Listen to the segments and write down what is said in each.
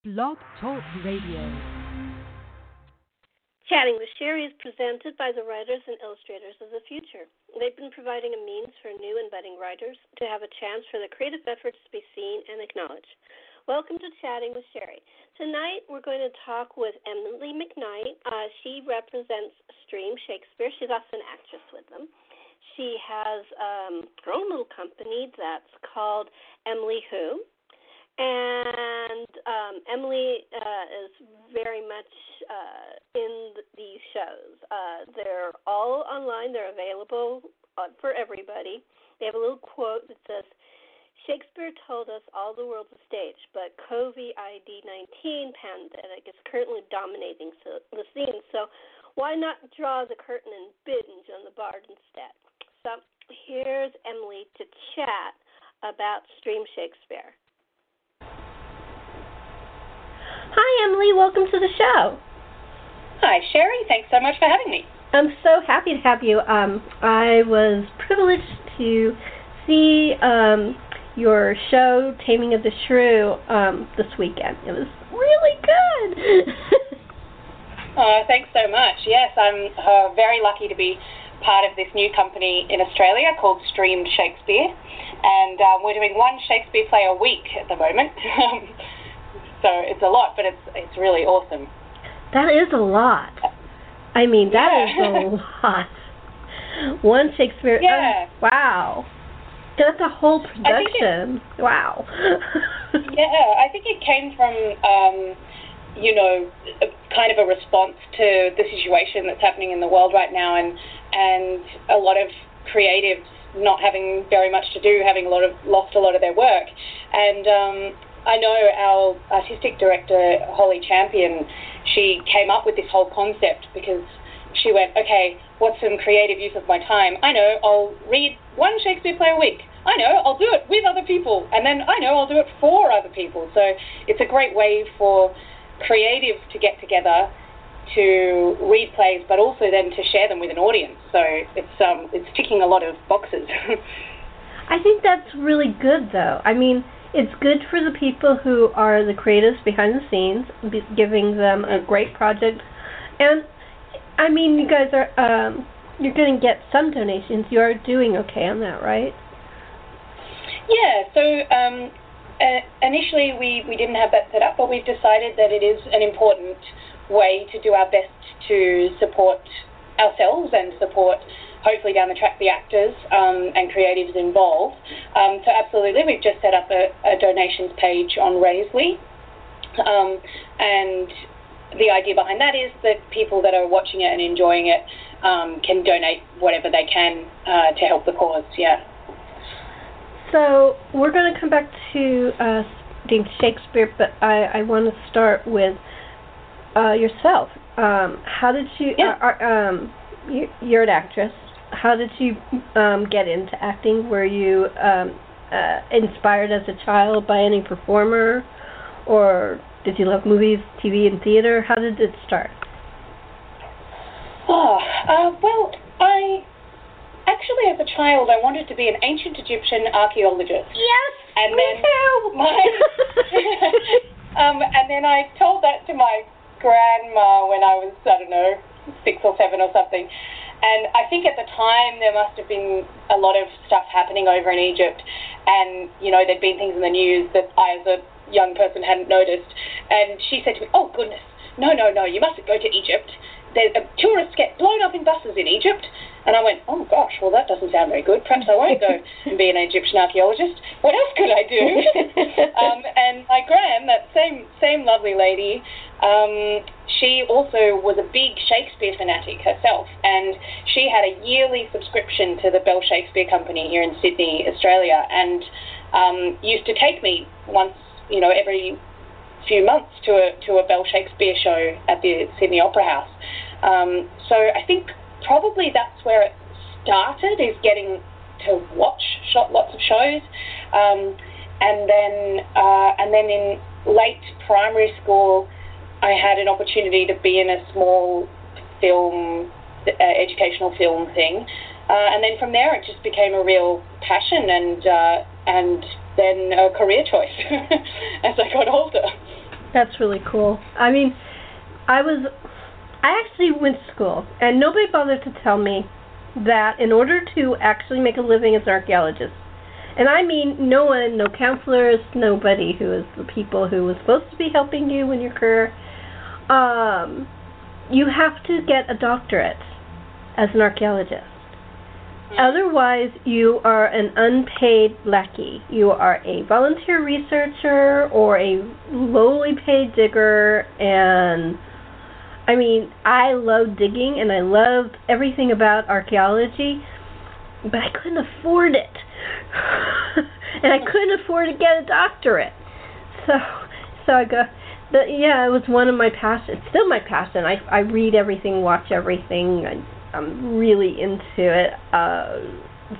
Blog Talk Radio. Chatting with Sherri is presented by the Writers and Illustrators of the Future. They've been providing a means for new and budding writers to have a chance for their creative efforts to be seen and acknowledged. Welcome to Chatting with Sherri. Tonight we're going to talk with Emily McKnight. Uh, she represents Stream Shakespeare. She's also an actress with them. She has um, her own little company that's called Emily Who. And um, Emily uh, is very much uh, in these shows. Uh, they're all online, they're available for everybody. They have a little quote that says, Shakespeare told us all the world's a stage, but COVID 19 pandemic is currently dominating the scene. So why not draw the curtain and binge on the bard instead? So here's Emily to chat about Stream Shakespeare. Hi, Emily. Welcome to the show. Hi, Sherri. Thanks so much for having me. I'm so happy to have you. Um, I was privileged to see um, your show, Taming of the Shrew, um, this weekend. It was really good. oh, thanks so much. Yes, I'm uh, very lucky to be part of this new company in Australia called Streamed Shakespeare, and uh, we're doing one Shakespeare play a week at the moment. So it's a lot, but it's it's really awesome. That is a lot. I mean, that yeah. is a lot. One Shakespeare. Uh, yeah. Uh, wow. That's a whole production. It, wow. yeah, I think it came from, um, you know, kind of a response to the situation that's happening in the world right now, and and a lot of creatives not having very much to do, having a lot of lost a lot of their work, and um, I know our artistic director, Holly Champion, she came up with this whole concept because she went, okay, what's some creative use of my time? I know, I'll read one Shakespeare play a week. I know, I'll do it with other people. And then I know I'll do it for other people. So it's a great way for creatives to get together to read plays, but also then to share them with an audience. So it's um, it's ticking a lot of boxes. I think that's really good, though. I mean, it's good for the people who are the creatives behind the scenes, giving them a great project. And I mean, you guys are um, you're going to get some donations. You are doing okay on that, right? Yeah. So um, uh, initially, we we didn't have that set up, but we've decided that it is an important way to do our best to support ourselves and support hopefully down the track the actors um, and creatives involved. Um, so absolutely, we've just set up a, a donations page on Raisely, um, and the idea behind that is that people that are watching it and enjoying it um, can donate whatever they can uh, to help the cause. Yeah. So we're going to come back to uh, Dean Shakespeare, but I, I want to start with uh, yourself. Um, how did you? Yeah. um, you, you're an actress how did you um, get into acting? Were you um, uh, inspired as a child by any performer, or did you love movies, TV, and theater? How did it start? Oh, uh, well, I actually, as a child, I wanted to be an ancient Egyptian archaeologist. Yes, and me then too. My, um, and then I told that to my grandma when I was, I don't know, six or seven or something. And I think at the time there must have been a lot of stuff happening over in Egypt, and you know there'd been things in the news that I, as a young person, hadn't noticed. And she said to me, "Oh goodness, no, no, no, you mustn't go to Egypt. There's, uh, tourists get blown up in buses in Egypt." And I went, "Oh gosh, well that doesn't sound very good. Perhaps I won't go and be an Egyptian archaeologist. What else could I do?" um, and my gran, that same same lovely lady, um, she also was a big Shakespeare fanatic herself, and she had a yearly subscription to the Bell Shakespeare Company here in Sydney, Australia, and um, used to take me once, you know, every few months to a to a Bell Shakespeare show at the Sydney Opera House. Um, so I think probably that's where it started, is getting to watch shot lots of shows, um, and then uh, and then in late primary school. I had an opportunity to be in a small film, uh, educational film thing, uh, and then from there it just became a real passion and uh, and then a career choice as I got older. That's really cool. I mean, I was, I actually went to school, and nobody bothered to tell me that in order to actually make a living as an archaeologist, and I mean no one, no counselors, nobody who is the people who was supposed to be helping you in your career, um, you have to get a doctorate as an archaeologist. Otherwise, you are an unpaid lackey. You are a volunteer researcher or a lowly paid digger. And I mean, I love digging and I love everything about archaeology, but I couldn't afford it. and I couldn't afford to get a doctorate. So, so I go. But yeah, it was one of my passions. It's still my passion. I I read everything, watch everything. I I'm really into it. Uh,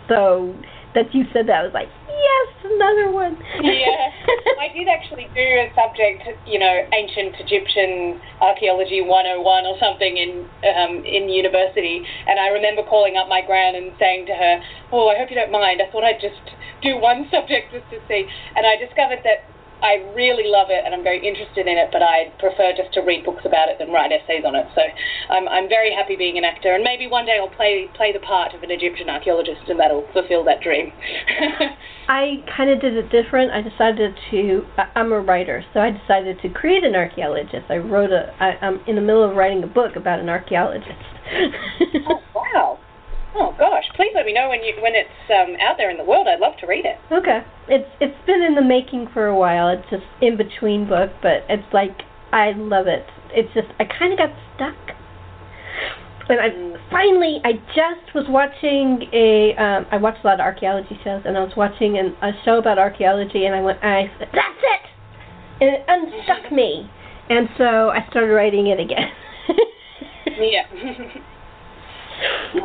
so that you said that I was like, yes, another one. yeah, I did actually do a subject, you know, ancient Egyptian archaeology 101 or something in um, in university, and I remember calling up my gran and saying to her, "Oh, I hope you don't mind. I thought I'd just do one subject just to see," and I discovered that I really love it and I'm very interested in it, but I prefer just to read books about it than write essays on it. So I'm, I'm very happy being an actor, and maybe one day I'll play play the part of an Egyptian archaeologist, and that'll fulfill that dream. I kind of did it different. I decided to. I'm a writer, so I decided to create an archaeologist. I wrote a. I, I'm in the middle of writing a book about an archaeologist. oh wow! Oh gosh, please let me know when you when it's um, out there in the world. I'd love to read it. Okay, it's it's been in the making for a while. It's just in between book, but it's like I love it. It's just I kind of got stuck. And I finally I just was watching a um I watched a lot of archaeology shows and I was watching an, a show about archaeology and I went I said that's it and it unstuck me and so I started writing it again. yeah.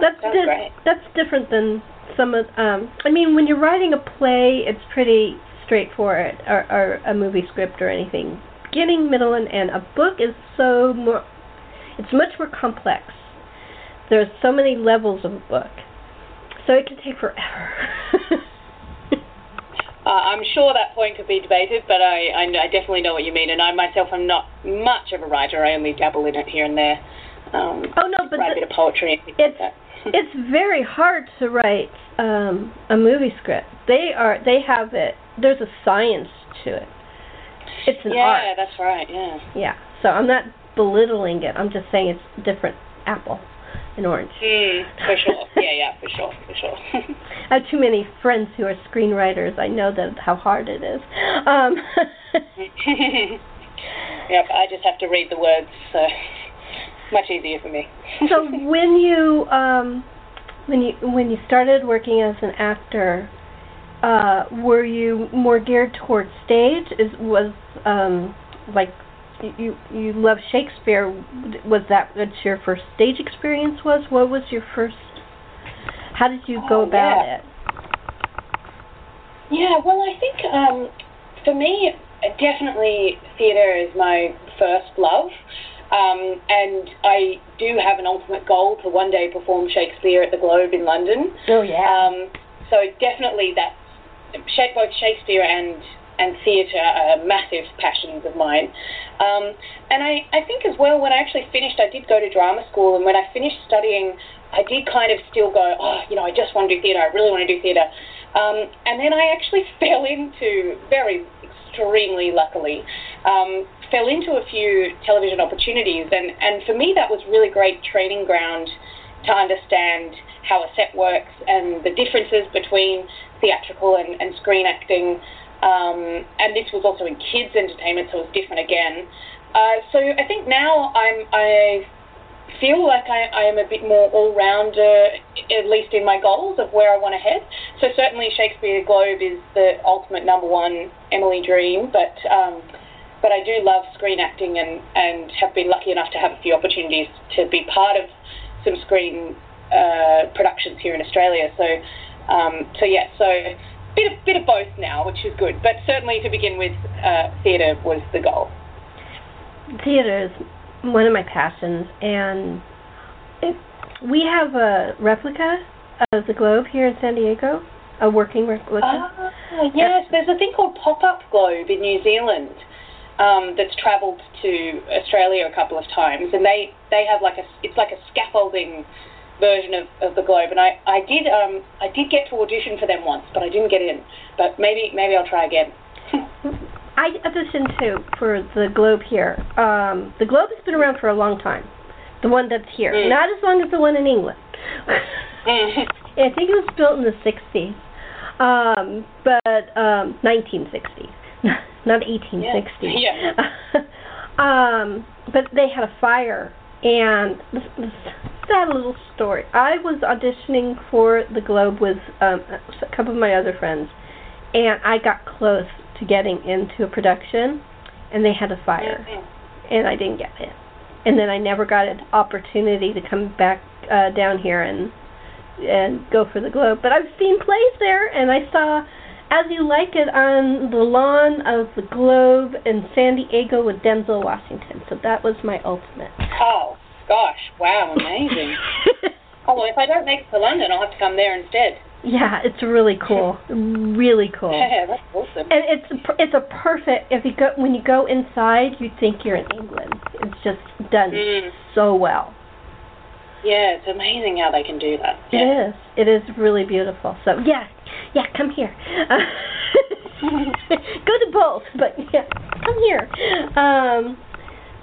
that's di- that's different than some of. Um, I mean, when you're writing a play, it's pretty straightforward, or, or a movie script or anything. Beginning, middle, and end. A book is so more. It's much more complex. There's so many levels of a book, so it can take forever. uh, I'm sure that point could be debated, but I, I, I definitely know what you mean, and I myself am not much of a writer. I only dabble in it here and there. Um, oh no, but write a bit of poetry. It's like it's very hard to write um, a movie script. They are they have it. There's a science to it. It's an yeah, art. Yeah, that's right. Yeah. Yeah. So I'm not belittling it. I'm just saying it's different apple and orange. Mm, for sure. yeah, yeah, for sure, for sure. I have too many friends who are screenwriters. I know that how hard it is. Um, yep, I just have to read the words. So much easier for me. so when you um, when you when you started working as an actor, uh, were you more geared towards stage? Is was um, like you you love Shakespeare? Was that what your first stage experience was? What was your first? How did you go oh, about yeah. it? Yeah, well, I think um, for me, definitely theatre is my first love. Um, and I do have an ultimate goal to one day perform Shakespeare at the Globe in London. Oh yeah. Um, so definitely that both Shakespeare and and theatre are massive passions of mine. Um, and I, I think as well when I actually finished, I did go to drama school, and when I finished studying, I did kind of still go, oh, you know, I just want to do theatre. I really want to do theatre. Um, and then I actually fell into very extremely luckily um, fell into a few television opportunities, and, and for me, that was really great training ground to understand how a set works and the differences between theatrical and, and screen acting. Um, and this was also in kids' entertainment, so it was different again. Uh, so I think now I'm I feel like I, I am a bit more all-rounder, at least in my goals of where I want to head. So certainly Shakespeare Globe is the ultimate number one Emily dream, but um, but I do love screen acting and, and have been lucky enough to have a few opportunities to be part of some screen uh, productions here in Australia. So, um, so yeah, so bit of bit of both now, which is good. But certainly to begin with, uh, theatre was the goal. Theatre is one of my passions, and it, we have a replica of the Globe here in San Diego, a working replica. Ah, yes, there's a thing called Pop Up Globe in New Zealand um, that's travelled to Australia a couple of times, and they they have like a it's like a scaffolding version of, of the Globe, and I I did um I did get to audition for them once, but I didn't get in. But maybe maybe I'll try again. I auditioned too for the Globe here. Um, the Globe has been around for a long time. The one that's here, Mm. not as long as the one in England. I think it was built in the 60s, um, but um, 1960s, not 1860. Yeah. um, but they had a fire, and this, this sad little story. I was auditioning for the Globe with um, a couple of my other friends, and I got close to getting into a production, and they had a fire, and I didn't get it. And then I never got an opportunity to come back uh, down here and and go for the Globe. But I've seen plays there, and I saw As You Like It on the lawn of the Globe in San Diego with Denzel Washington. So that was my ultimate. Oh gosh! Wow, amazing. oh well, if I don't make it to London, I'll have to come there instead. yeah, it's really cool. really cool. Yeah, that's awesome. And it's it's a perfect if you go when you go inside you think you're in England. It's just done Mm. so well. Yeah, it's amazing how they can do that. It Yeah. is. It is really beautiful. So yeah, yeah, come here. Uh, go to both, but yeah, come here. Um,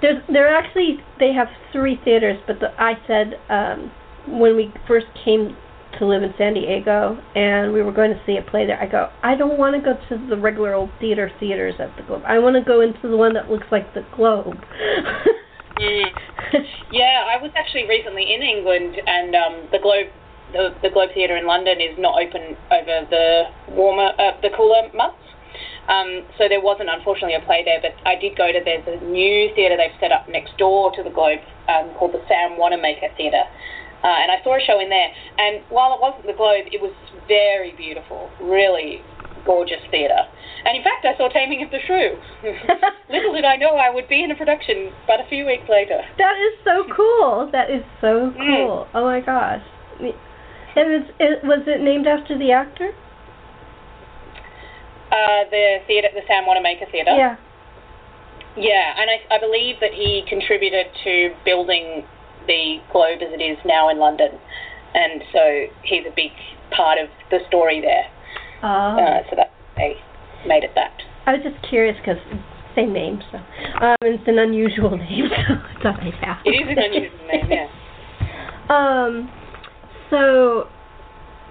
there's there actually they have three theaters, but the, I said um, when we first came to live in San Diego and we were going to see a play there, I go, I don't want to go to the regular old theater theaters at the Globe. I want to go into the one that looks like the Globe. Mm. Yeah, I was actually recently in England, and um, the Globe, the, the Globe Theatre in London is not open over the warmer, uh, the cooler months. Um, so there wasn't, unfortunately, a play there. But I did go to there's a new theatre they've set up next door to the Globe um, called the Sam Wanamaker Theatre, uh, and I saw a show in there. And while it wasn't the Globe, it was very beautiful, really gorgeous theatre. And in fact, I saw Taming of the Shrew. Little did I know I would be in a production, but a few weeks later. That is so cool. That is so Mm. cool. Oh my gosh. And was it was it named after the actor? Uh, the theatre, the Sam Wanamaker Theatre. Yeah. Yeah, and I, I believe that he contributed to building the Globe as it is now in London, and so he's a big part of the story there. Oh. Uh, so that they made it that. I was just curious because same name, so um, it's an unusual name, so I thought I'd ask. It is an unusual name, yeah. Um, so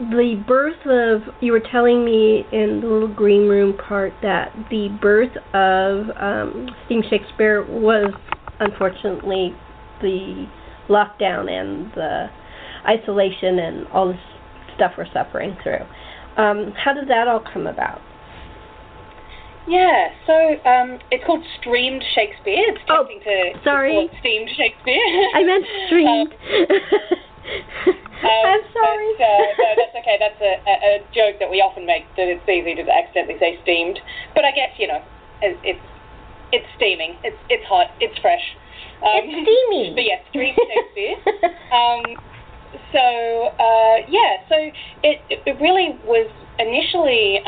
the birth of you were telling me in the little green room part that the birth of um, Steam Shakespeare was unfortunately the lockdown and the isolation and all this stuff we're suffering through. Um, how did that all come about? Yeah, so um, it's called Streamed Shakespeare. It's Oh, to to sorry. call Steamed Shakespeare. I meant streamed. Um, I'm sorry. But, uh, no, that's okay. That's a, a, a joke that we often make that it's easy to accidentally say steamed. But I guess you know, it, it's it's steaming. It's it's hot. It's fresh. Um, it's steamy. But yes, streamed Shakespeare. um, so uh, yeah, so it it really was initially.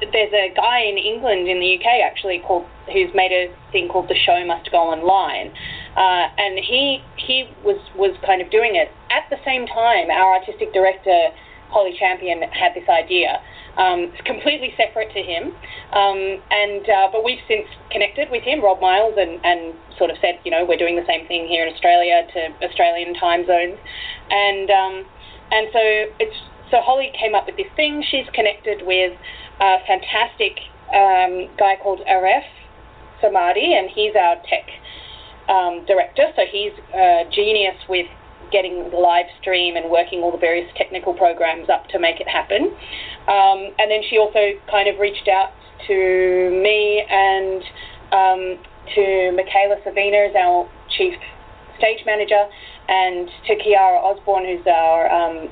There's a guy in England in the UK actually called who's made a thing called the show must go online, uh, and he he was was kind of doing it at the same time. Our artistic director Holly Champion had this idea. Um, completely separate to him, um, and uh, but we've since connected with him, Rob Myles, and, and sort of said, you know, we're doing the same thing here in Australia to Australian time zones, and um, and so it's so Holly came up with this thing. She's connected with a fantastic um, guy called Aref Samadi, and he's our tech um, director. So he's a genius with getting the live stream and working all the various technical programs up to make it happen. Um, and then she also kind of reached out to me and um, to Michaela Savina, our chief stage manager, and to Kiara Osborne, who's our um,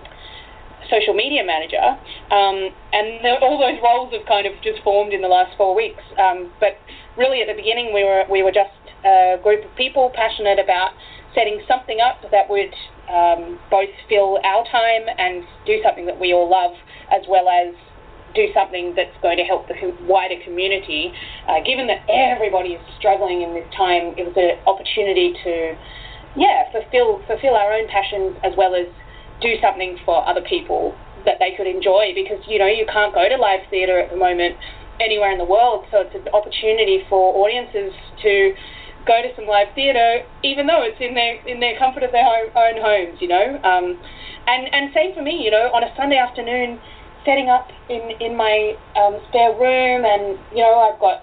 social media manager, um, and the, all those roles have kind of just formed in the last four weeks. Um, but really, at the beginning, we were we were just a group of people passionate about setting something up that would um, both fill our time and do something that we all love, as well as do something that's going to help the wider community. Uh, given that everybody is struggling in this time, it was an opportunity to, yeah, fulfill fulfill our own passions as well as do something for other people that they could enjoy. Because you know you can't go to live theatre at the moment anywhere in the world, so it's an opportunity for audiences to go to some live theatre, even though it's in their in their comfort of their own, own homes, you know. Um, and and same for me, you know, on a Sunday afternoon, setting up in in my um, spare room, and you know, I've got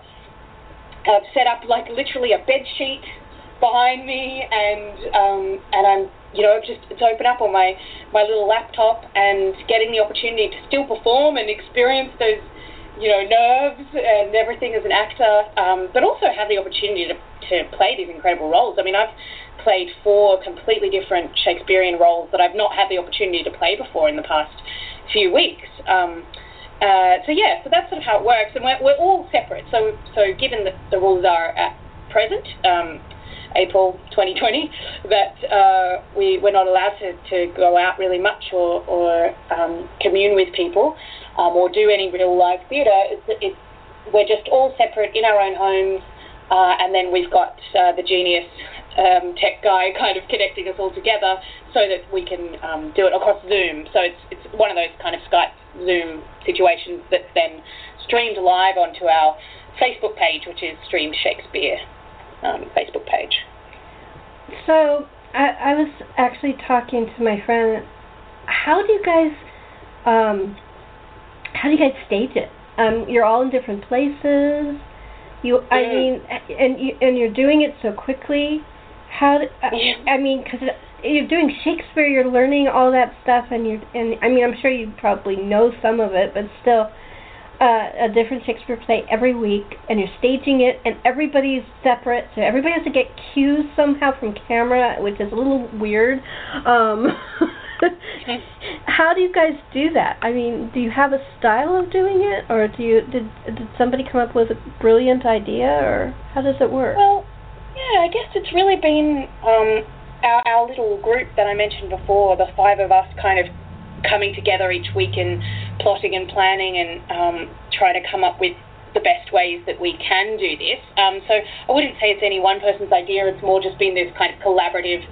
I've set up like literally a bed sheet behind me, and um, and I'm you know just to open up on my my little laptop and getting the opportunity to still perform and experience those you know nerves and everything as an actor, um, but also have the opportunity to to play these incredible roles. I mean, I've played four completely different Shakespearean roles that I've not had the opportunity to play before in the past few weeks. Um, uh, so yeah, so that's sort of how it works, and we're, we're all separate. So so given that the rules are at present, um, April 2020, that uh, we we're not allowed to, to go out really much or or um, commune with people um, or do any real live theatre. It's, it's, we're just all separate in our own homes, uh, and then we've got uh, the genius um, tech guy kind of connecting us all together so that we can um, do it across Zoom. So it's, it's one of those kind of Skype Zoom situations that's then streamed live onto our Facebook page, which is Streamed Shakespeare um, Facebook page. So I, I was actually talking to my friend. How do you guys, um, how do you guys stage it? Um, you're all in different places. You, I mm. mean, and you, and you're doing it so quickly. How? Do, I, I mean, because you're doing Shakespeare, you're learning all that stuff, and you're and I mean, I'm sure you probably know some of it, but still, uh, a different Shakespeare play every week, and you're staging it, and everybody's separate, so everybody has to get cues somehow from camera, which is a little weird. Um, how do you guys do that? I mean, do you have a style of doing it, or do you did did somebody come up with a brilliant idea, or how does it work? Well, yeah, I guess it's really been um, our our little group that I mentioned before, the five of us, kind of coming together each week and plotting and planning and um, trying to come up with the best ways that we can do this. Um, so I wouldn't say it's any one person's idea. It's more just been this kind of collaborative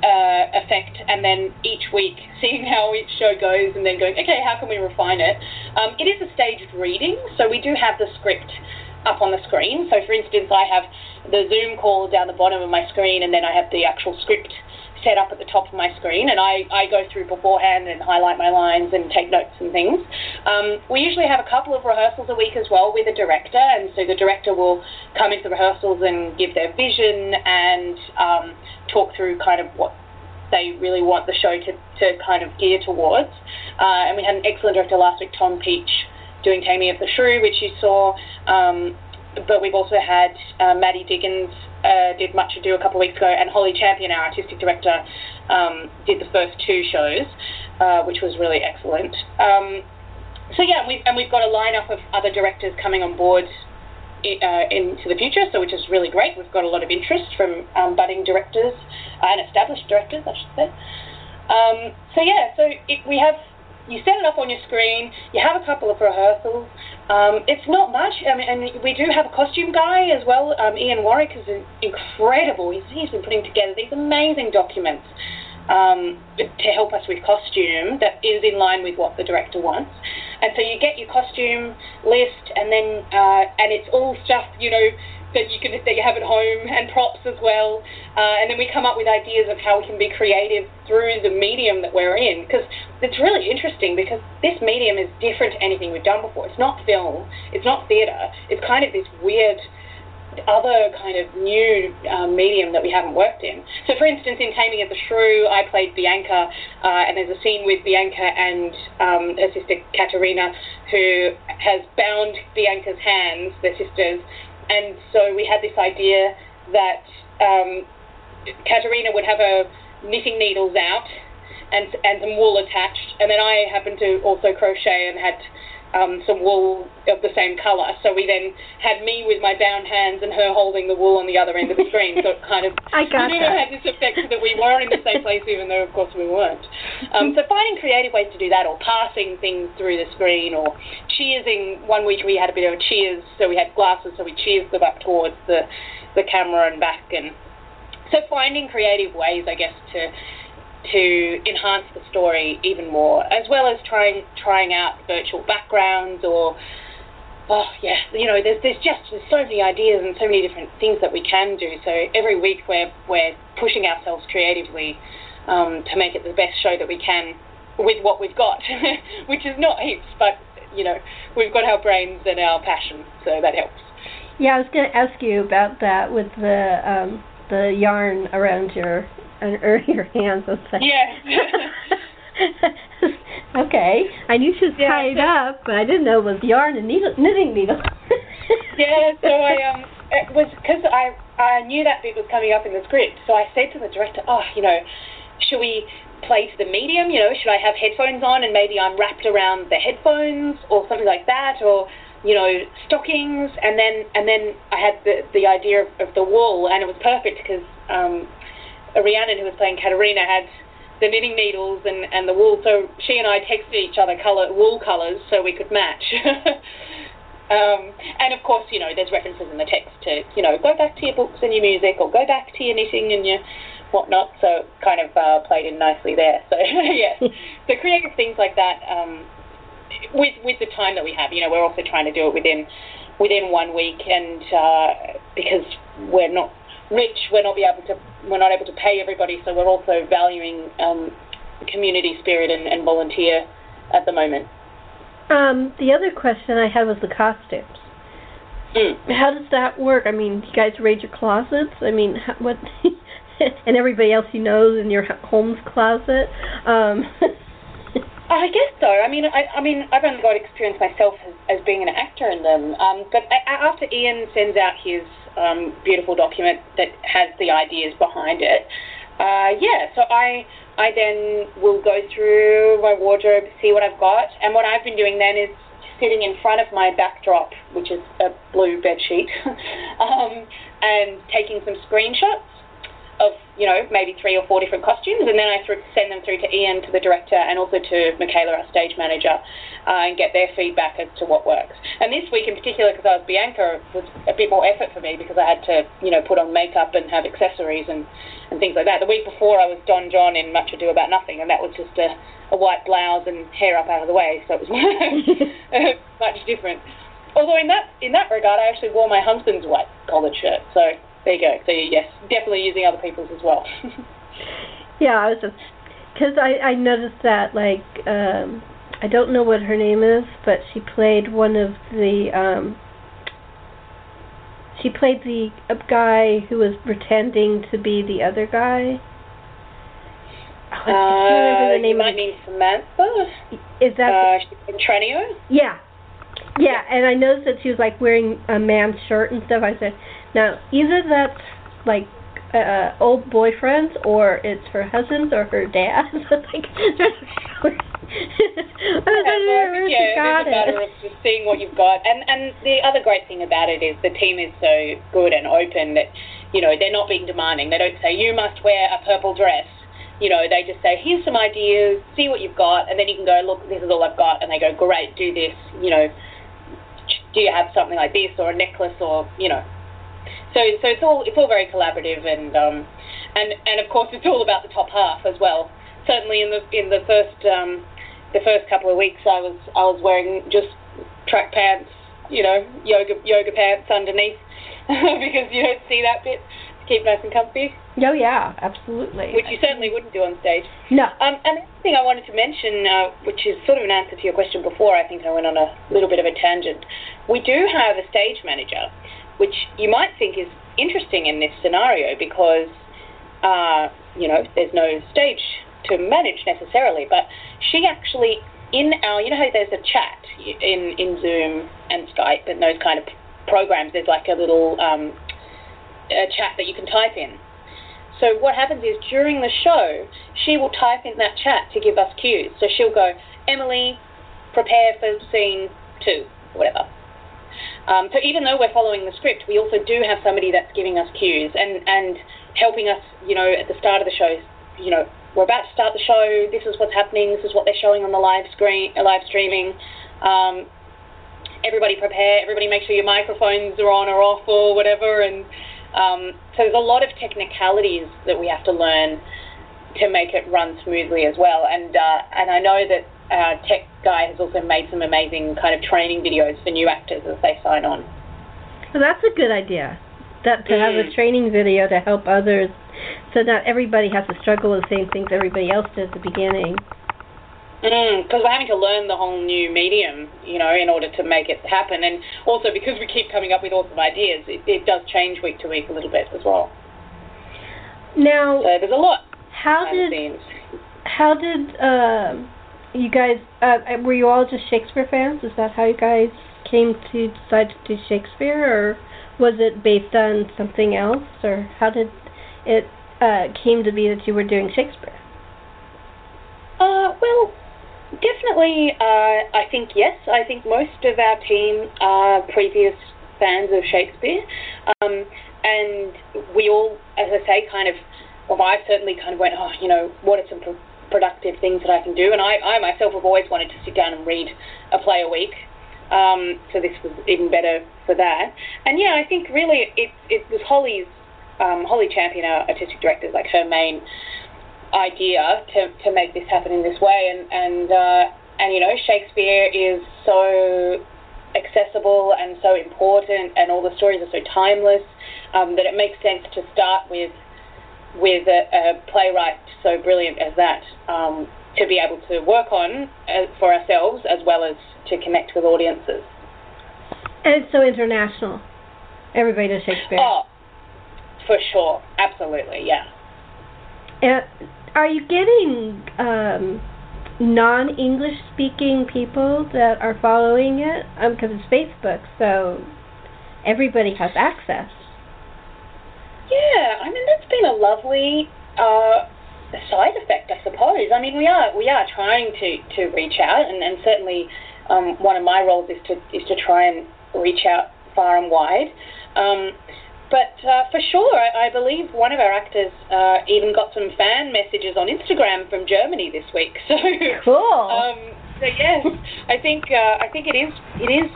uh, effect, and then each week seeing how each show goes, and then going, okay, how can we refine it? Um, it is a staged reading, so we do have the script up on the screen. So, for instance, I have the Zoom call down the bottom of my screen, and then I have the actual script set up at the top of my screen, and I, I go through beforehand and highlight my lines and take notes and things. Um, we usually have a couple of rehearsals a week as well with a director, and so the director will come into the rehearsals and give their vision and um, talk through kind of what they really want the show to, to kind of gear towards. Uh, and we had an excellent director last week, Tom Peach, doing Taming of the Shrew, which you saw. Um, but we've also had uh, Maddie Diggins uh, did Much Ado a couple of weeks ago, and Holly Champion, our artistic director, um, did the first two shows, uh, which was really excellent. Um, so yeah, we've, and we've got a lineup of other directors coming on board uh, into the future, so which is really great. We've got a lot of interest from um, budding directors uh, and established directors, I should say. Um, so yeah, so it, we have you set it up on your screen, you have a couple of rehearsals. Um, it's not much, I mean, and we do have a costume guy as well. Um, Ian Warwick is incredible. He's, he's been putting together these amazing documents um, to help us with costume that is in line with what the director wants. And so you get your costume list, and then uh, and it's all stuff you know that you can that you have at home and props as well. Uh, and then we come up with ideas of how we can be creative through the medium that we're in because it's really interesting because this medium is different to anything we've done before. It's not film, it's not theatre. It's kind of this weird other kind of new um, medium that we haven't worked in. So, for instance, in Taming of the Shrew, I played Bianca, uh, and there's a scene with Bianca and um, her sister Katerina, who has bound Bianca's hands, their sisters, and so we had this idea that um, Katerina would have her knitting needles out and and some wool attached, and then I happened to also crochet and had um, some wool of the same colour. So we then had me with my bound hands and her holding the wool on the other end of the screen. So it kind of I got you know, that. had this effect that we were in the same place, even though of course we weren't. Um, so finding creative ways to do that, or passing things through the screen, or cheersing. One week we had a bit of a cheers, so we had glasses, so we cheersed them up towards the the camera and back, and so finding creative ways, I guess, to to enhance the story even more, as well as trying trying out virtual backgrounds or oh yeah, you know, there's there's just there's so many ideas and so many different things that we can do. So every week we're we're pushing ourselves creatively um, to make it the best show that we can with what we've got, which is not heaps, but you know, we've got our brains and our passion, so that helps. Yeah, I was going to ask you about that with the um, the yarn around your or your hands. I was like, Yeah. okay, I knew she was Yeah, tied so- up, but I didn't know it was yarn and needle, knitting needle. yeah, so I um, it was because I I knew that bit was coming up in the script, so I said to the director, oh, you know, should we play to the medium? You know, should I have headphones on and maybe I'm wrapped around the headphones or something like that, or you know, stockings, and then and then I had the the idea of, of the wool, and it was perfect because um, Rhiannon, who was playing Katerina, had the knitting needles and, and the wool. So she and I texted each other color wool colors so we could match. um, and of course, you know, there's references in the text to you know go back to your books and your music, or go back to your knitting and your whatnot. So it kind of uh, played in nicely there. So yes, so creative things like that. Um, with with the time that we have, you know, we're also trying to do it within within one week, and uh, because we're not rich, we're not be able to we're not able to pay everybody, so we're also valuing um, community spirit and, and volunteer at the moment. um, the other question I had was the costumes. Mm. How does that work? I mean, you guys raid your closets? I mean, what? and everybody else you know in your home's closet? Um, I guess so. I mean, I, I mean, I've only got experience myself as, as being an actor in them. Um, but after Ian sends out his um, beautiful document that has the ideas behind it, uh, yeah. So I, I then will go through my wardrobe, see what I've got, and what I've been doing then is sitting in front of my backdrop, which is a blue bed sheet, um, and taking some screenshots of you know maybe three or four different costumes, and then I th- send them through to Ian, to the director, and also to Michaela, our stage manager, uh, and get their feedback as to what works. And this week in particular, because I was Bianca, was a bit more effort for me because I had to you know put on makeup and have accessories and and things like that. The week before, I was Don John in Much Ado About Nothing, and that was just a, a white blouse and hair up out of the way, so it was much different. Although in that in that regard, I actually wore my husband's white collared shirt, so there you go. So yes, definitely using other people's as well. yeah, I was just because I I noticed that like um I don't know what her name is, but she played one of the um she played the guy who was pretending to be the other guy. Oh, I can't remember the Uh, name you might mean Samantha. Is that Uh, Tranio. Yeah. Yeah, and I noticed that she was like wearing a man's shirt and stuff. I said, now either that's like uh, old boyfriends or it's her husband's or her dad. So, like, I was Yeah, like, so I where think, she yeah, got it is a matter of just seeing what you've got. And and the other great thing about it is the team is so good and open that you know they're not being demanding. They don't say you must wear a purple dress. You know, they just say here's some ideas, see what you've got, and then you can go look. This is all I've got, and they go great, do this. You know, do you have something like this or a necklace or you know. So so it's all it's all very collaborative and um and and of course it's all about the top half as well. Certainly in the in the first um the first couple of weeks I was I was wearing just track pants, you know, yoga yoga pants underneath because you don't see that bit keep nice and comfy, Oh yeah, absolutely. which you certainly wouldn't do on stage. no. Um, and the other thing I wanted to mention, uh, which is sort of an answer to your question before, I think I went on a little bit of a tangent. We do have a stage manager, which you might think is interesting in this scenario because, uh, you know, there's no stage to manage necessarily, but she actually in our, you know how there's a chat in, in Zoom and Skype and those kind of programs, there's like a little um, a chat that you can type in. So what happens is during the show, she will type in that chat to give us cues. So she'll go, Emily, prepare for scene two, whatever. Um, so even though we're following the script, we also do have somebody that's giving us cues and, and helping us, you know, at the start of the show, you know, we're about to start the show, this is what's happening, this is what they're showing on the live screen, uh, live streaming. Um, everybody prepare, everybody make sure your microphones are on or off or whatever. And um, so there's a lot of technicalities that we have to learn to make it run smoothly as well. And uh, and I know that our tech guy has also made some amazing kind of training videos for new actors as they sign on. So that's a good idea. That to mm. have a mm. training video to help others, so not everybody has to struggle with the same things everybody else did at the beginning. Because mm, we're having to learn the whole new medium, you know, in order to make it happen, and also because we keep coming up with awesome ideas, it, it does change week to week a little bit as well. Now, so there's a lot. How did how did uh, you guys? Uh, were you all just Shakespeare fans? Is that how you guys came to decide to do Shakespeare, or was it based on something else, or how did it uh, came to be that you were doing Shakespeare? Uh, well, Definitely, uh, I think yes. I think most of our team are previous fans of Shakespeare, um, and we all, as I say, kind of. Well, I certainly kind of went, oh, you know, what are some pro- productive things that I can do? And I, I myself have always wanted to sit down and read a play a week. Um, so this was even better for that. And yeah, I think really it, it was Holly's, um, Holly Champion, our artistic director, like her main idea to, to make this happen in this way. And and uh, and you know, Shakespeare is so accessible and so important, and all the stories are so timeless um, that it makes sense to start with with a, a playwright so brilliant as that um, to be able to work on uh, for ourselves as well as to connect with audiences. And it's so international. Everybody does Shakespeare. Oh, for sure, absolutely, yeah. And are you getting um, non-English speaking people that are following it? Because um, it's Facebook, so everybody has access. Yeah, I mean that's been a lovely uh, side effect, I suppose. I mean we are we are trying to, to reach out, and, and certainly um, one of my roles is to is to try and reach out far and wide. Um, but uh, for sure, I, I, believe one of our actors uh, even got some fan messages on Instagram from Germany this week. So cool. Um, so yes, I think uh, I think it is it is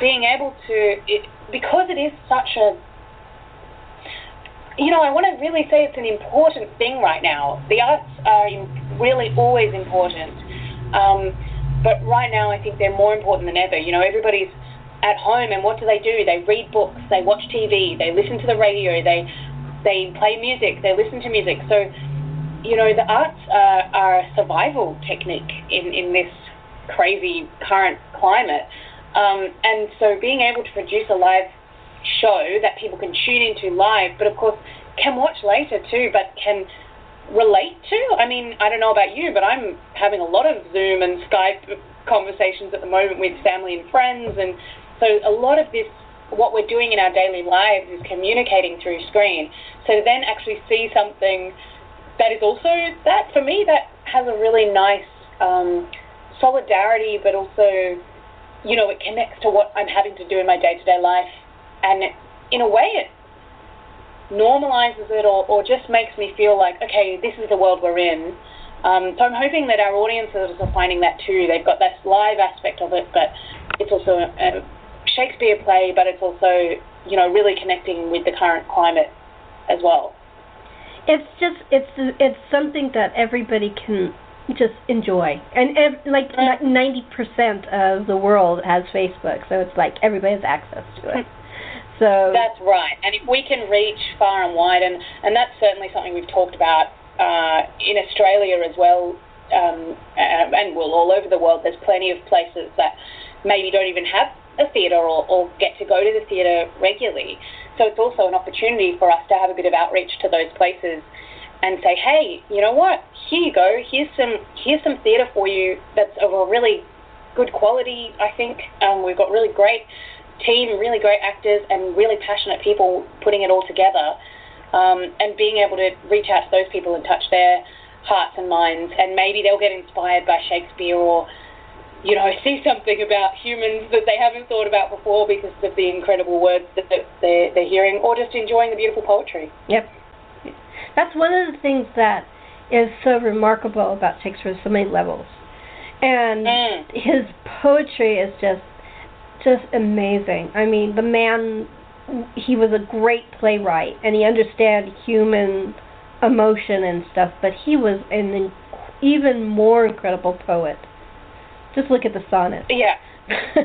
being able to it, because it is such a you know I want to really say it's an important thing right now. The arts are really always important, um, but right now I think they're more important than ever. You know everybody's at home and what do they do? They read books, they watch TV, they listen to the radio, they they play music, they listen to music. So, you know, the arts are, are a survival technique in, in this crazy current climate. Um, and so being able to produce a live show that people can tune into live, but of course can watch later too, but can relate to. I mean, I don't know about you, but I'm having a lot of Zoom and Skype conversations at the moment with family and friends and so a lot of this, what we're doing in our daily lives is communicating through screen. So then actually see something that is also that for me that has a really nice um, solidarity, but also you know it connects to what I'm having to do in my day to day life, and in a way it normalizes it or, or just makes me feel like okay this is the world we're in. Um, so I'm hoping that our audiences are finding that too. They've got that live aspect of it, but it's also a, Shakespeare play, but it's also you know really connecting with the current climate as well. It's just it's it's something that everybody can just enjoy, and ev- like ninety percent of the world has Facebook, so it's like everybody has access to it. So that's right, and if we can reach far and wide, and and that's certainly something we've talked about uh, in Australia as well, um, and well all over the world. There's plenty of places that maybe don't even have a theatre or, or get to go to the theatre regularly. So it's also an opportunity for us to have a bit of outreach to those places and say, hey, you know what? Here you go. Here's some here's some theatre for you that's of a really good quality. I think um, we've got really great team, really great actors, and really passionate people putting it all together. Um, and being able to reach out to those people and touch their hearts and minds, and maybe they'll get inspired by Shakespeare or you know, see something about humans that they haven't thought about before because of the incredible words that they're, they're hearing, or just enjoying the beautiful poetry. Yep. That's one of the things that is so remarkable about Shakespeare, so many levels. And Mm. his poetry is just just amazing. I mean, the man he was a great playwright and he understood human emotion and stuff, but he was an even more incredible poet. Just look at the sonnet. Yeah.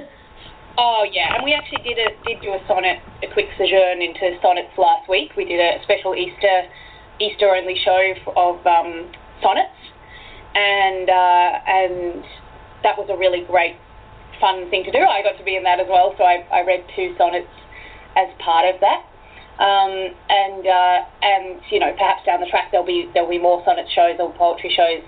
Oh yeah, and we actually did a did do a sonnet, a quick sojourn into sonnets last week. We did a special Easter Easter only show of um, sonnets, and uh, and that was a really great fun thing to do. I got to be in that as well, so I, I read two sonnets as part of that. Um, and uh, and you know perhaps down the track there'll be there'll be more sonnet shows or poetry shows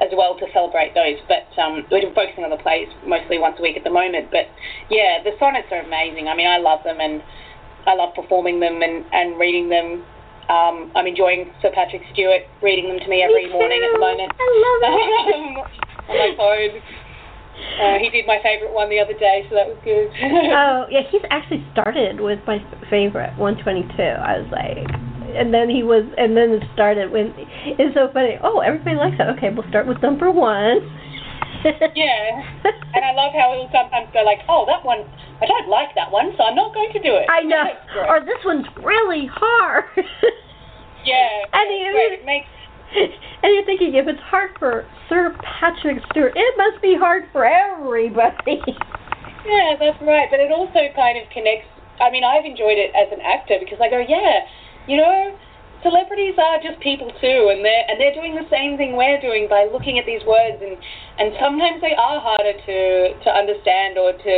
as well to celebrate those. But um, we're focusing on the plays mostly once a week at the moment. But yeah, the sonnets are amazing. I mean, I love them and I love performing them and, and reading them. Um, I'm enjoying Sir Patrick Stewart reading them to me every Me morning at the moment I love it. on my phone. Uh, he did my favourite one the other day, so that was good. oh yeah, he's actually started with my favorite 122. I was like, and then he was, and then it started when it's so funny. Oh, everybody likes that. Okay, we'll start with number one. yeah, and I love how he'll sometimes go like, "Oh, that one, I don't like that one, so I'm not going to do it." I know. Or this one's really hard. yeah, And that's he- great. It makes and you're thinking, if it's hard for Sir Patrick Stewart, it must be hard for everybody. Yeah, that's right. But it also kind of connects. I mean, I've enjoyed it as an actor because I go, yeah, you know, celebrities are just people too, and they're and they're doing the same thing we're doing by looking at these words, and and sometimes they are harder to to understand or to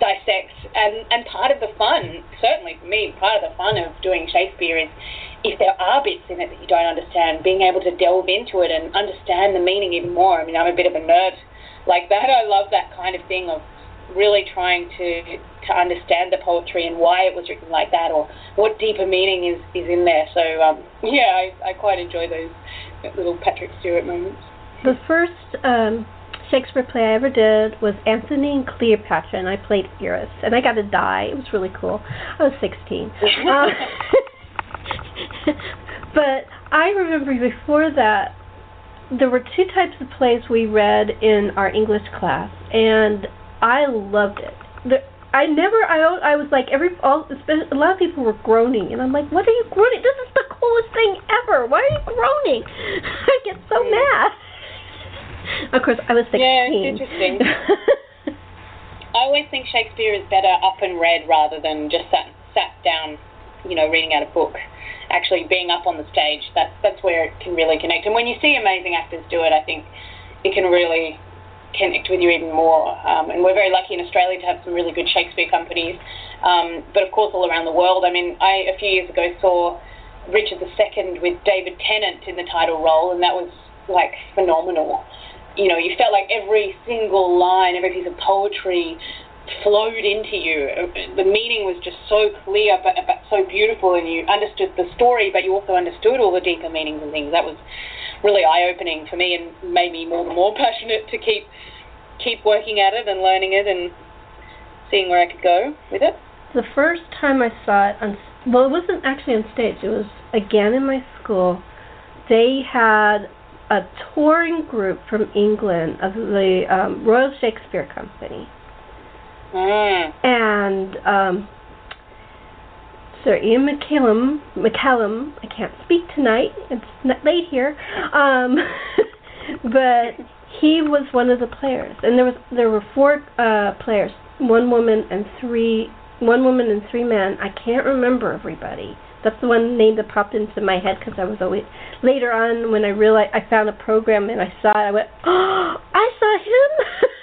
dissect. And and part of the fun, certainly for me, part of the fun of doing Shakespeare is if there are bits in it that you don't understand, being able to delve into it and understand the meaning even more. I mean, I'm a bit of a nerd like that. I love that kind of thing of really trying to to understand the poetry and why it was written like that, or what deeper meaning is is in there. So um, yeah, I, I quite enjoy those little Patrick Stewart moments. The first um, Shakespeare play I ever did was Antony and Cleopatra, and I played Iras, and I got to die. It was really cool. I was 16. Um, but I remember before that, there were two types of plays we read in our English class, and I loved it. The, I never, I, I was like every, all, a lot of people were groaning, and I'm like, what are you groaning? This is the coolest thing ever. Why are you groaning? I get so Mm. mad. Of course, I was 16. Yeah, it's interesting. I always think Shakespeare is better up and read rather than just sat sat down, you know, reading out a book. Actually, being up on the stage, that's that's where it can really connect. And when you see amazing actors do it, I think it can really connect with you even more. Um, and we're very lucky in Australia to have some really good Shakespeare companies. Um, but of course, all around the world. I mean, I a few years ago saw Richard II with David Tennant in the title role, and that was like phenomenal. You know, you felt like every single line, every piece of poetry flowed into you. The meaning was just so clear, but, but so beautiful, and you understood the story, but you also understood all the deeper meanings and things. That was really eye-opening for me, and made me more and more passionate to keep keep working at it and learning it and seeing where I could go with it. the first time I saw it on, well, it wasn't actually on stage. It was again in my school. They had a touring group from England of the um, Royal Shakespeare Company, Mm. and um, Sir Ian McCallum, McCallum, I can't speak tonight. It's late here. Um, but he was one of the players, and there was there were four uh, players, one woman and three, one woman and three men. I can't remember everybody. That's the one name that popped into my head because I was always later on when I realized I found a program and I saw it. I went, oh, I saw him.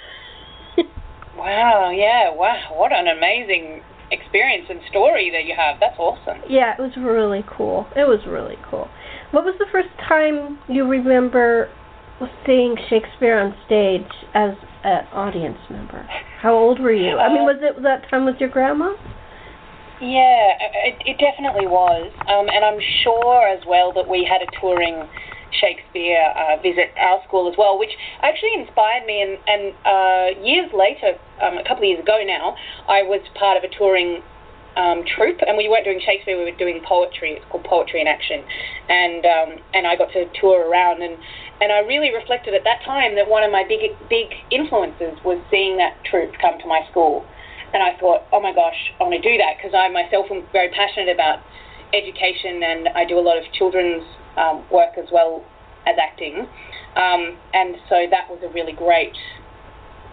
Wow, yeah, wow, what an amazing experience and story that you have. That's awesome. Yeah, it was really cool. It was really cool. What was the first time you remember seeing Shakespeare on stage as an audience member? How old were you? I mean, was it that time with your grandma? Yeah, it, it definitely was. Um, and I'm sure as well that we had a touring Shakespeare uh, visit our school as well, which actually inspired me. And, and uh, years later, um, a couple of years ago now, I was part of a touring um, troupe, and we weren't doing Shakespeare; we were doing poetry. It's called Poetry in Action, and um, and I got to tour around, and and I really reflected at that time that one of my big big influences was seeing that troupe come to my school, and I thought, oh my gosh, I want to do that. Because I myself am very passionate about education, and I do a lot of children's um, work as well as acting. Um, and so that was a really great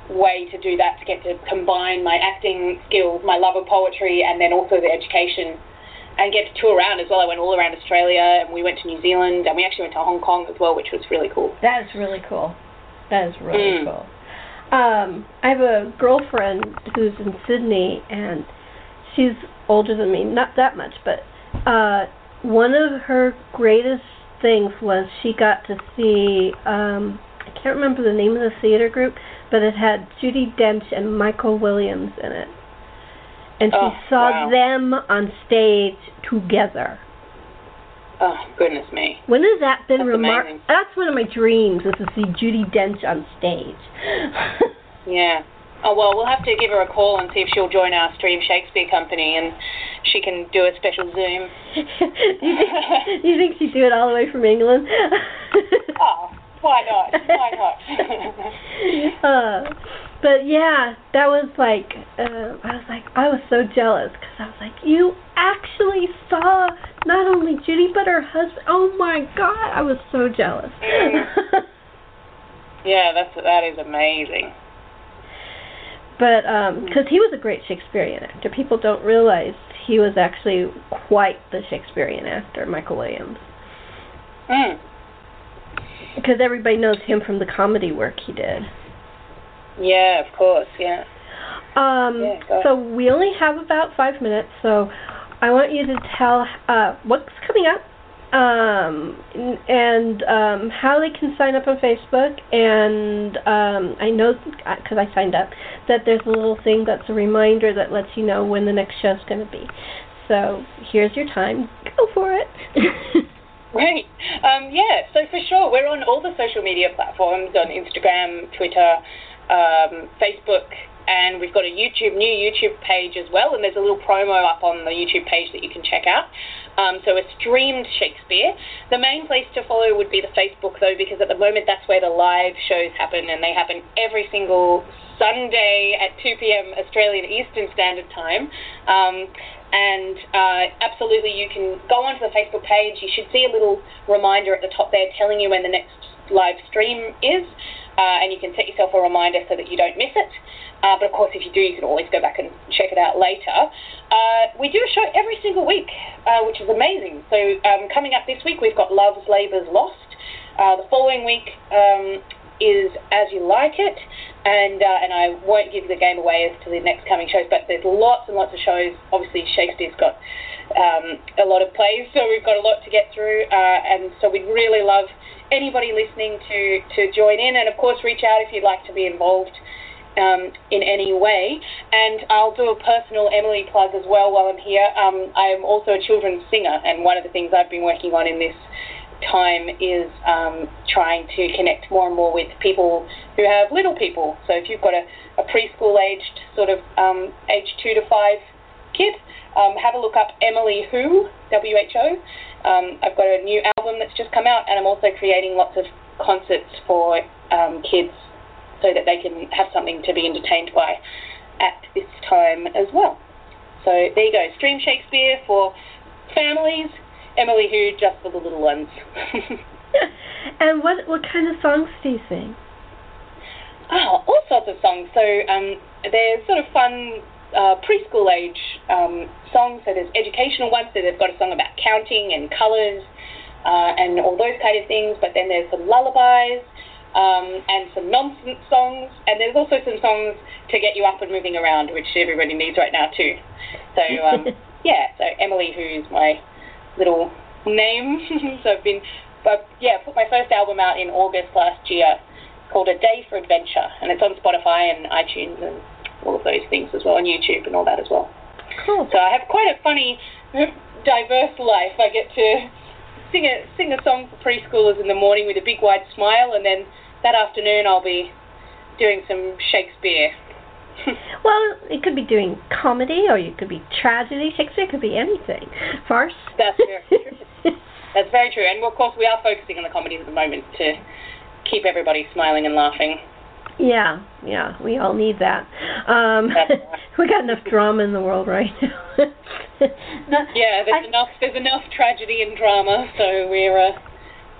way to do that to get to combine my acting skills, my love of poetry, and then also the education and get to tour around as well. I went all around Australia and we went to New Zealand and we actually went to Hong Kong as well, which was really cool. That is really cool. That is really Mm. cool. Um, I have a girlfriend who's in Sydney and she's older than me, not that much, but uh one of her greatest things was she got to see um I can't remember the name of the theater group, but it had Judi Dench and Michael Williams in it. And she Oh, saw wow. them on stage together. Oh, goodness me. When has that been remarkable? That's one of my dreams is to see Judi Dench on stage. Yeah. Oh, well, we'll have to give her a call and see if she'll join our Streamed Shakespeare company and she can do a special Zoom. you think, you think she'd do it all the way from England? Oh, why not? Why not? uh, but yeah, that was like uh, I was like I was so jealous because I was like, you actually saw not only Judi but her husband. Oh my god, I was so jealous. yeah, that's that is amazing. But because he was a great Shakespearean actor, people don't realize he was actually quite the Shakespearean actor, Michael Williams. Mm. Because everybody knows him from the comedy work he did. Yeah, of course. Yeah. Um, Yeah, so we only have about five minutes, so I want you to tell uh, what's coming up, um, and um, how they can sign up on Facebook. And um, I know because I signed up that there's a little thing that's a reminder that lets you know when the next show's going to be. So here's your time. Go for it. Great. Um, yeah, so for sure, we're on all the social media platforms on Instagram, Twitter, um, Facebook, and we've got a YouTube, new YouTube page as well, and there's a little promo up on the YouTube page that you can check out. Um, so it's streamed Shakespeare. The main place to follow would be the Facebook, though, because at the moment that's where the live shows happen, and they happen every single Sunday at 2 p.m. Australian Eastern Standard Time. Um, and uh, absolutely, you can go onto the Facebook page. You should see a little reminder at the top there telling you when the next live stream is, uh, and you can set yourself a reminder so that you don't miss it. Uh, but of course, if you do, you can always go back and check it out later. Uh, we do a show every single week, uh, which is amazing. So um, coming up this week, we've got Love's Labour's Lost. Uh, the following week um, is As You Like It, and uh, and I won't give the game away as to the next coming shows, but there's lots and lots of shows. Obviously, Shakespeare's got um, a lot of plays, so we've got a lot to get through, uh, and so we'd really love anybody listening to to join in, and of course, reach out if you'd like to be involved. Um, in any way, and I'll do a personal Emily plug as well while I'm here. Um, I'm also a children's singer, and one of the things I've been working on in this time is um, trying to connect more and more with people who have little people. So if you've got a, a preschool aged sort of um, age two to five kid, um, have a look up Emily Who, W H O. Um, I've got a new album that's just come out, and I'm also creating lots of concerts for um, kids so that they can have something to be entertained by at this time as well. So there you go, Streamed Shakespeare for families, Emily Who just for the little ones. and what what kind of songs do you sing? Oh, all sorts of songs. So um, they're sort of fun uh, preschool age um, songs. So there's educational ones. So they've got a song about counting and colours uh, and all those kind of things. But then there's some lullabies um, and some nonsense songs. And there's also some songs to get you up and moving around, which everybody needs right now too. So um, yeah, so Emily, who's my little name. so I've been, but yeah, put my first album out in August last year called A Day for Adventure, and it's on Spotify and iTunes and all of those things as well, and YouTube and all that as well. Cool. So I have quite a funny, diverse life. I get to sing a sing a song for preschoolers in the morning with a big wide smile, and then that afternoon I'll be doing some Shakespeare. well, it could be doing comedy, or you could be tragedy. Shakespeare could be anything. Farce. That's very true. That's very true, and of course we are focusing on the comedies at the moment to keep everybody smiling and laughing. Yeah, yeah, we all need that. Um, we got enough drama in the world right now. yeah, there's I, enough. There's enough tragedy and drama, so we're uh,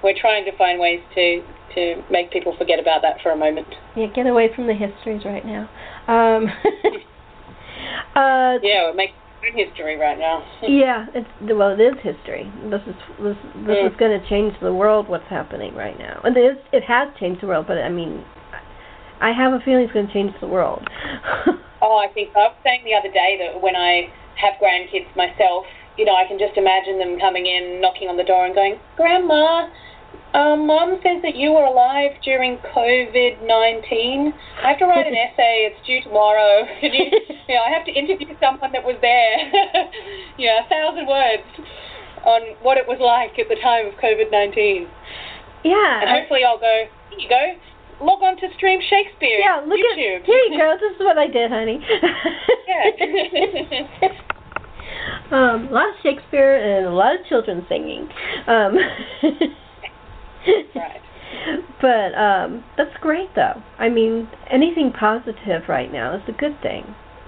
we're trying to find ways to to make people forget about that for a moment. Yeah, get away from the histories right now. Um, uh, yeah, it makes history right now. yeah, it's well, it is history. This is this this mm. is going to change the world. What's happening right now, and it is it has changed the world. But I mean, I have a feeling it's going to change the world. oh, I think so. I was saying the other day that when I have grandkids myself, you know, I can just imagine them coming in, knocking on the door, and going, "Grandma." Um, Mom says that you were alive during COVID 19. I have to write an essay. It's due tomorrow. Can you, you know, I have to interview someone that was there. yeah, a thousand words on what it was like at the time of COVID 19. Yeah. And hopefully I'll go, here you go. Log on to Streamed Shakespeare. Yeah, look YouTube. at here you go. This is what I did, honey. yeah. um, a lot of Shakespeare and a lot of children singing. Um, right. But um that's great though. I mean, anything positive right now is a good thing.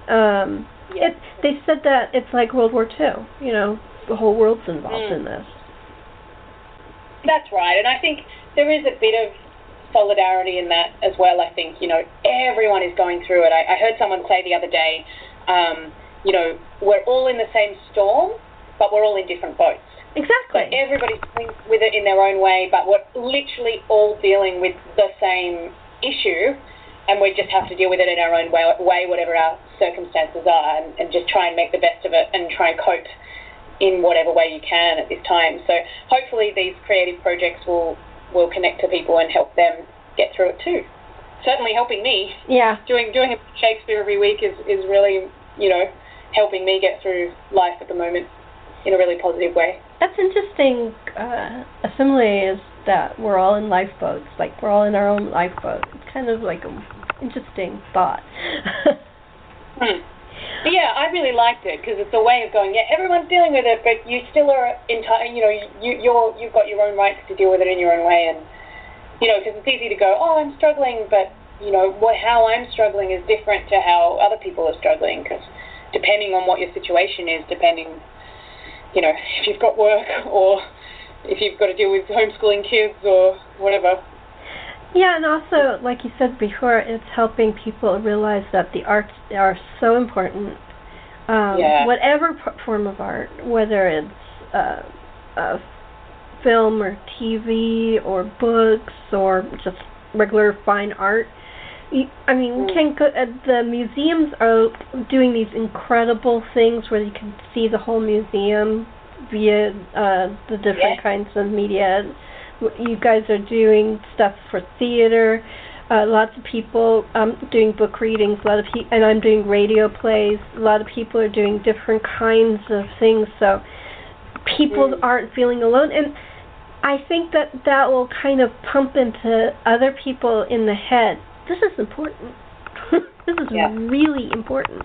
Um yes. it they said that it's like World War Two, you know, the whole world's involved mm. in this. That's right. And I think there is a bit of solidarity in that as well. I think, you know, everyone is going through it. I, I heard someone say the other day, um, you know, we're all in the same storm, but we're all in different boats. Exactly. So everybody's dealing with it in their own way, but we're literally all dealing with the same issue, and we just have to deal with it in our own way, way whatever our circumstances are, and, and just try and make the best of it and try and cope in whatever way you can at this time. So hopefully these creative projects will will connect to people and help them get through it too. Certainly helping me. Yeah. Doing doing Shakespeare every week is, is really, you know, helping me get through life at the moment in a really positive way. That's interesting. Uh, a simile is that we're all in lifeboats, like we're all in our own lifeboat. It's kind of like an interesting thought. hmm. Yeah, I really liked it because it's a way of going. Yeah, everyone's dealing with it, but you still are entire. You know, you you're you've got your own rights to deal with it in your own way, and you know, because it's easy to go, oh, I'm struggling, but you know, what how I'm struggling is different to how other people are struggling because depending on what your situation is, depending you know, if you've got work or if you've got to deal with homeschooling kids or whatever. Yeah, and also, like you said before, it's helping people realize that the arts are so important. Um, yeah. Whatever form of art, whether it's uh, uh, film or TV or books or just regular fine art, I mean, we can go. Uh, the museums are doing these incredible things where you can see the whole museum via uh, the different kinds of media. You guys are doing stuff for theater. Uh, lots of people um, doing book readings. A lot of pe- and I'm doing radio plays. A lot of people are doing different kinds of things. So people mm. aren't feeling alone. And I think that that will kind of pump into other people in the head this is important. this is yeah. really important.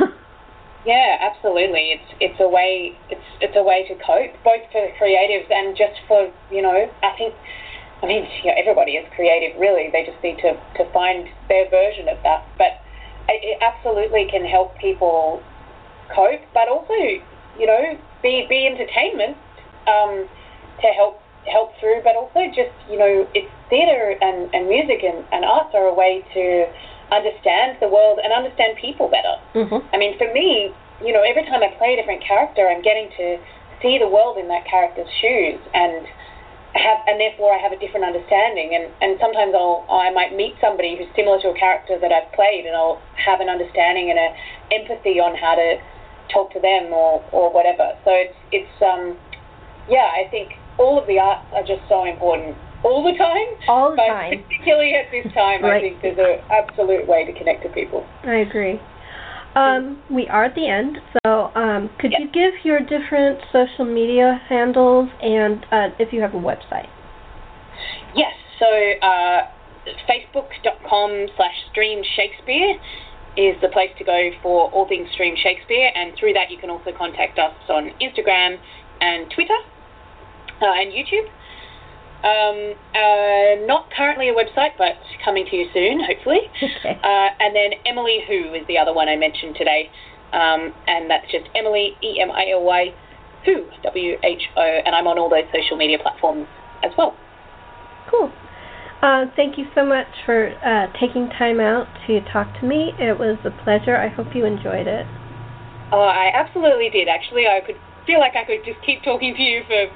yeah, absolutely. It's it's a way it's it's a way to cope, both for creatives and just for you know. I think, I mean, you know, everybody is creative. Really, they just need to to find their version of that. But it, it absolutely can help people cope, but also you know be be entertainment um, to help help through, but also just, you know, it's theatre and, and music and, and arts are a way to understand the world and understand people better. Mm-hmm. I mean, for me, you know, every time I play a different character, I'm getting to see the world in that character's shoes and have, and therefore I have a different understanding. And, and sometimes I'll, I might meet somebody who's similar to a character that I've played, and I'll have an understanding and a empathy on how to talk to them or, or whatever. So it's, it's um, yeah, I think all of the arts are just so important all the time. All the but time. Particularly at this time, right. I think there's an absolute way to connect to people. I agree. Um, we are at the end, so. Um, could Yep. you give your different social media handles and uh, if you have a website? Yes, so uh, facebook.com slash stream Shakespeare is the place to go for all things stream Shakespeare, and through that you can also contact us on Instagram and Twitter uh, and YouTube. Um, uh, not currently a website, but coming to you soon, hopefully. Okay. Uh, and then Emily Who is the other one I mentioned today, um, and that's just Emily E M I L Y Who W H O, and I'm on all those social media platforms as well. Cool. Uh, thank you so much for uh, taking time out to talk to me. It was a pleasure. I hope you enjoyed it. Oh, I absolutely did. Actually, I could feel like I could just keep talking to you for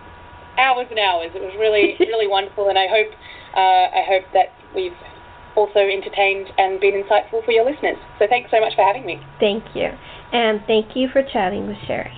hours and hours. It was really, really wonderful, and I hope, uh, I hope that we've also entertained and been insightful for your listeners. So thanks so much for having me. Thank you. And thank you for chatting with Sherri.